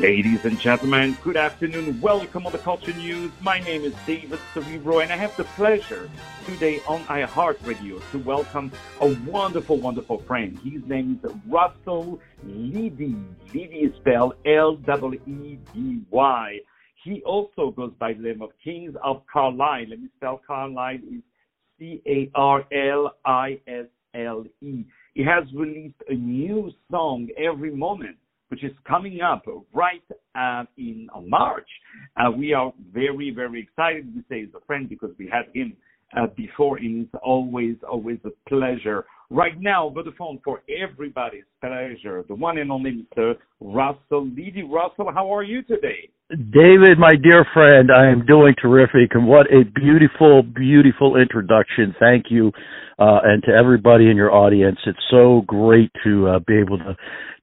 Ladies and gentlemen, good afternoon. Welcome on the Culture News. My name is David Cerebro, and I have the pleasure today on iHeartRadio to welcome a wonderful, wonderful friend. His name is Russell Leedy. Leedy is spelled L-E-E-D-Y. He also goes by the name of Kings of Carlisle. Let me spell Carlisle is C-A-R-L-I-S-L-E. He has released a new song every moment which is coming up right uh, in March. Uh, we are very, very excited to say he's a friend because we had him uh, before, and it's always, always a pleasure. Right now, over the phone for everybody's pleasure, the one and only Mr. Russell Leedy. Russell, how are you today? David, my dear friend, I am doing terrific, and what a beautiful, beautiful introduction. Thank you, uh, and to everybody in your audience. It's so great to uh, be able to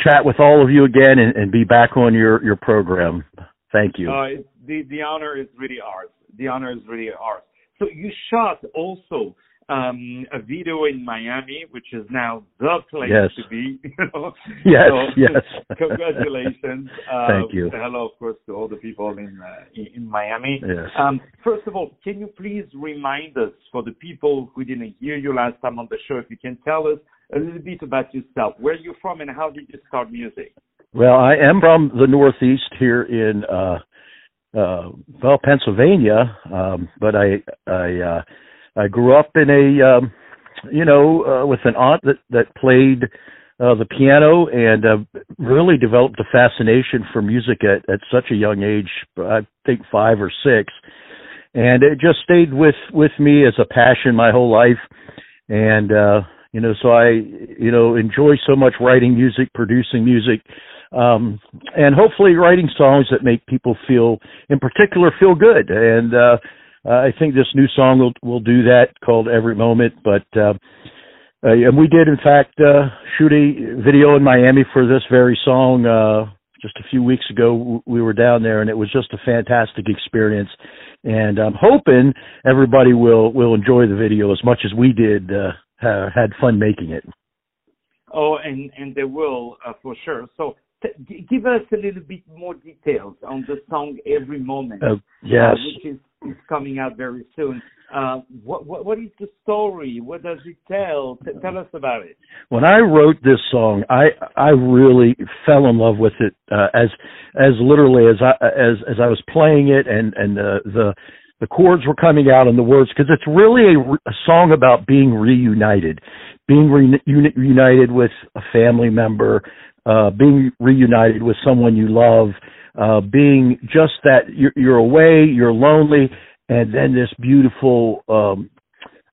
chat with all of you again and, and be back on your, your program. Thank you. Uh, the the honor is really ours. The honor is really ours. So you shot also um, a video in Miami, which is now the place yes. to be. yes, so, yes. congratulations. Uh, Thank you. Hello, of course, to all the people in uh, in, in, Miami. Yes. Um, first of all, can you please remind us, for the people who didn't hear you last time on the show, if you can tell us a little bit about yourself, where you're from, and how did you start music? Well, I am from the Northeast here in uh, uh, well, Pennsylvania, um, but I I uh, I grew up in a um, you know uh, with an aunt that that played uh, the piano and uh, really developed a fascination for music at at such a young age. I think five or six, and it just stayed with with me as a passion my whole life, and. uh you know so i you know enjoy so much writing music producing music um and hopefully writing songs that make people feel in particular feel good. And uh i think this new song will will do that called every moment but uh, uh and we did in fact uh shoot a video in miami for this very song uh just a few weeks ago. We were down there and it was just a fantastic experience. And i'm hoping everybody will will enjoy the video as much as we did uh uh, had fun making it. Oh, and and they will uh, for sure. So t- give us a little bit more details on the song "Every Moment," uh, yes, which is, is coming out very soon. Uh, what, what, what is the story? What does it tell? T- tell us about it. When I wrote this song, I I really fell in love with it uh, as as literally as I as as I was playing it and and the the chords were coming out and the words because it's really a, a, song about being reunited being re- reunited with a family member uh being reunited with someone you love uh being just that you're, you're away you're lonely and then this beautiful um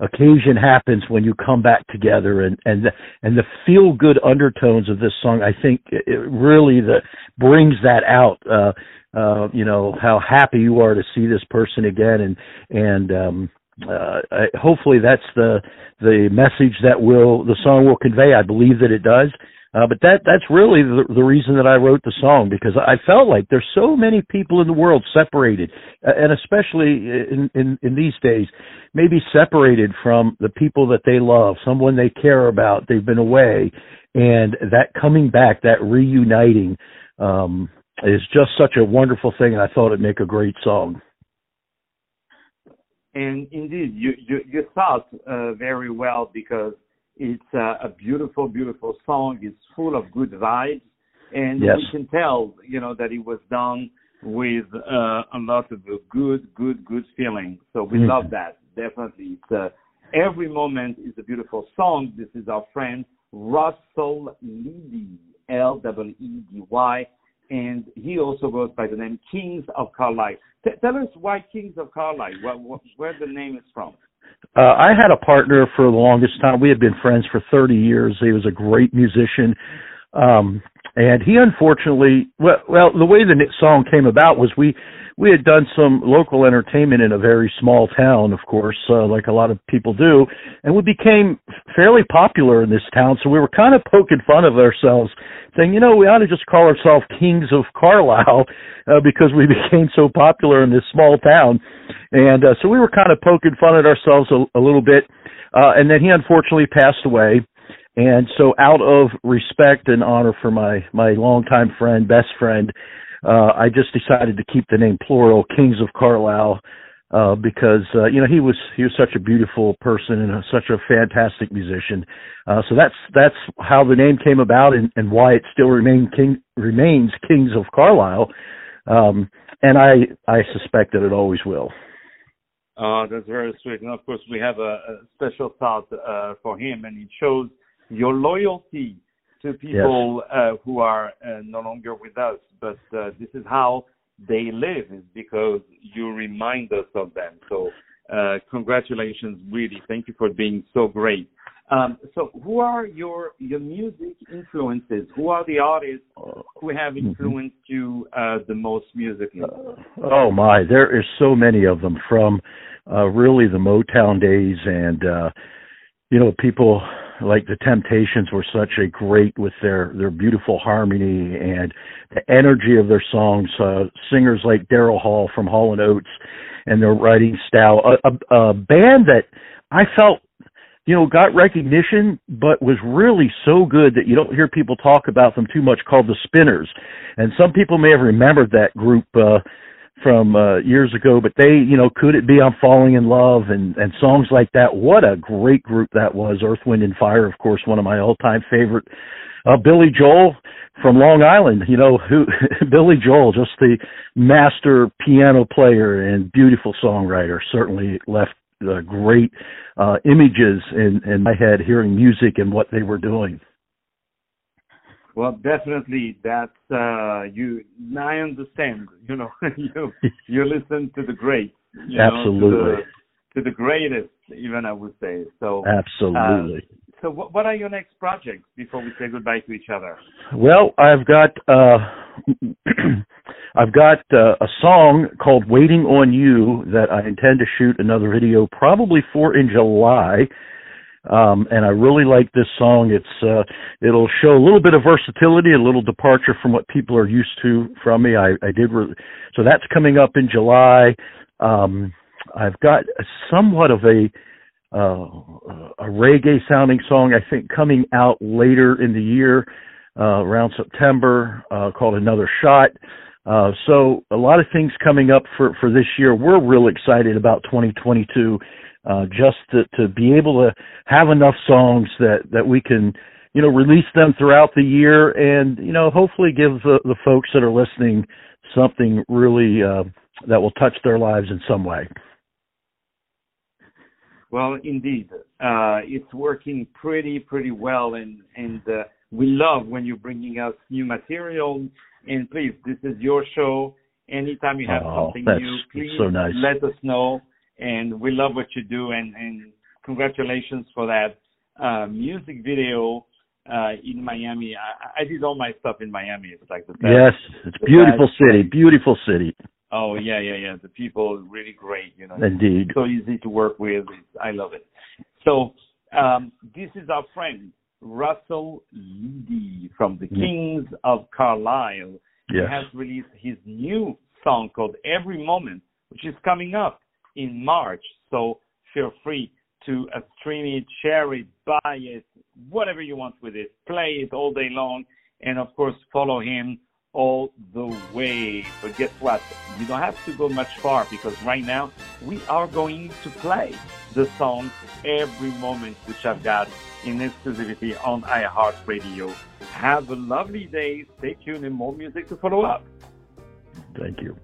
occasion happens when you come back together and and the, and the feel good undertones of this song i think it really the brings that out uh uh you know how happy you are to see this person again and and um uh I, hopefully that's the the message that will the song will convey i believe that it does uh, but that that's really the, the reason that I wrote the song because I felt like there's so many people in the world separated, uh, and especially in, in in these days, maybe separated from the people that they love, someone they care about. They've been away, and that coming back, that reuniting, um, is just such a wonderful thing. And I thought it'd make a great song. And indeed, you you, you thought uh, very well because it's uh, a beautiful, beautiful song. It's full of good vibes, and yes. we can tell, you know, that it was done with uh, a lot of good, good, good feeling. So we mm-hmm. love that. Definitely, it's uh, every moment is a beautiful song. This is our friend Russell Leedy, L W E D Y, and he also goes by the name Kings of Carlisle. T- tell us why Kings of Carlisle, where, where the name is from. Uh, I had a partner for the longest time. We had been friends for 30 years. He was a great musician. Um, and he unfortunately, well, well, the way the song came about was we, we had done some local entertainment in a very small town, of course, uh, like a lot of people do, and we became fairly popular in this town. So we were kind of poking fun of ourselves, saying, you know, we ought to just call ourselves Kings of Carlisle uh, because we became so popular in this small town. And uh, so we were kind of poking fun at ourselves a, a little bit. Uh, and then he unfortunately passed away. And so, out of respect and honor for my my longtime friend, best friend, uh, I just decided to keep the name plural Kings of Carlisle uh, because uh, you know he was he was such a beautiful person and a, such a fantastic musician. Uh, so that's that's how the name came about and, and why it still remain king remains Kings of Carlisle. Um, and I I suspect that it always will. Uh, that's very sweet. And of course, we have a, a special thought uh, for him, and it shows your loyalty to people yes. uh, who are uh, no longer with us. But uh, this is how they live, is because you remind us of them. So, uh, congratulations, really. Thank you for being so great. Um, so, who are your your music influences? Who are the artists who have mm-hmm. influenced you the most musically? oh my, there is so many of them from uh, really the Motown days, and uh, you know, people like the Temptations were such a great with their their beautiful harmony and the energy of their songs. Uh, singers like Daryl Hall from Hall and Oates, and their writing style. A, a, a band that I felt you know, got recognition, but was really so good that you don't hear people talk about them too much called the Spinners. And some people may have remembered that group, uh, from uh, years ago, but they, you know, could it be I'm falling in love and and songs like that. What a great group that was. Earth, Wind and Fire, of course, one of my all-time favorite. Uh, Billy Joel from Long Island, you know, who Billy Joel, just the master piano player and beautiful songwriter, certainly left uh, great uh, images in in my head hearing music and what they were doing. Well, definitely that uh, you. I understand. You know, you you listen to the greats. Absolutely. Know, to, the, to, the, greatest, even I would say. So absolutely. Uh, so, what, what are your next projects before we say goodbye to each other? Well, I've got uh, I've got uh, a song called "Waiting on You" that I intend to shoot another video probably for in July um, and I really like this song. It's uh, it'll show a little bit of versatility, a little departure from what people are used to from me. I, I did re- so that's coming up in July. Um, I've got somewhat of a uh, a reggae sounding song I think coming out later in the year, uh, around September, uh, called Another Shot. Uh, so a lot of things coming up for, for this year. We're real excited about 2022 uh, just to, to be able to have enough songs that, that we can, you know, release them throughout the year and, you know, hopefully give the, the folks that are listening something really uh, that will touch their lives in some way. Well, indeed, uh, it's working pretty, pretty well, and and uh, we love when you're bringing us new material. And please, this is your show. Anytime you have oh, something new, please so nice. let us know and we love what you do and, and congratulations for that uh, music video uh, in Miami. I, I, did all my stuff in Miami. It's like the best. Yes, it's beautiful city, beautiful city. Oh yeah, yeah, yeah. The people are really great. You know, indeed, so easy to work with. It's, I love it. So um, this is our friend Russell Leedy from the mm. Kings of Carlisle. Yes. He has released his new song called Every Moment, which is coming up in March. So feel free to uh, stream it, share it, buy it, whatever you want with it. Play it all day long. And of course, follow him all the way. But guess what? You don't have to go much far because right now we are going to play the song Every Moment, which I've got in exclusivity on iHeartRadio. Have a lovely day. Stay tuned and more music to follow up. Thank you.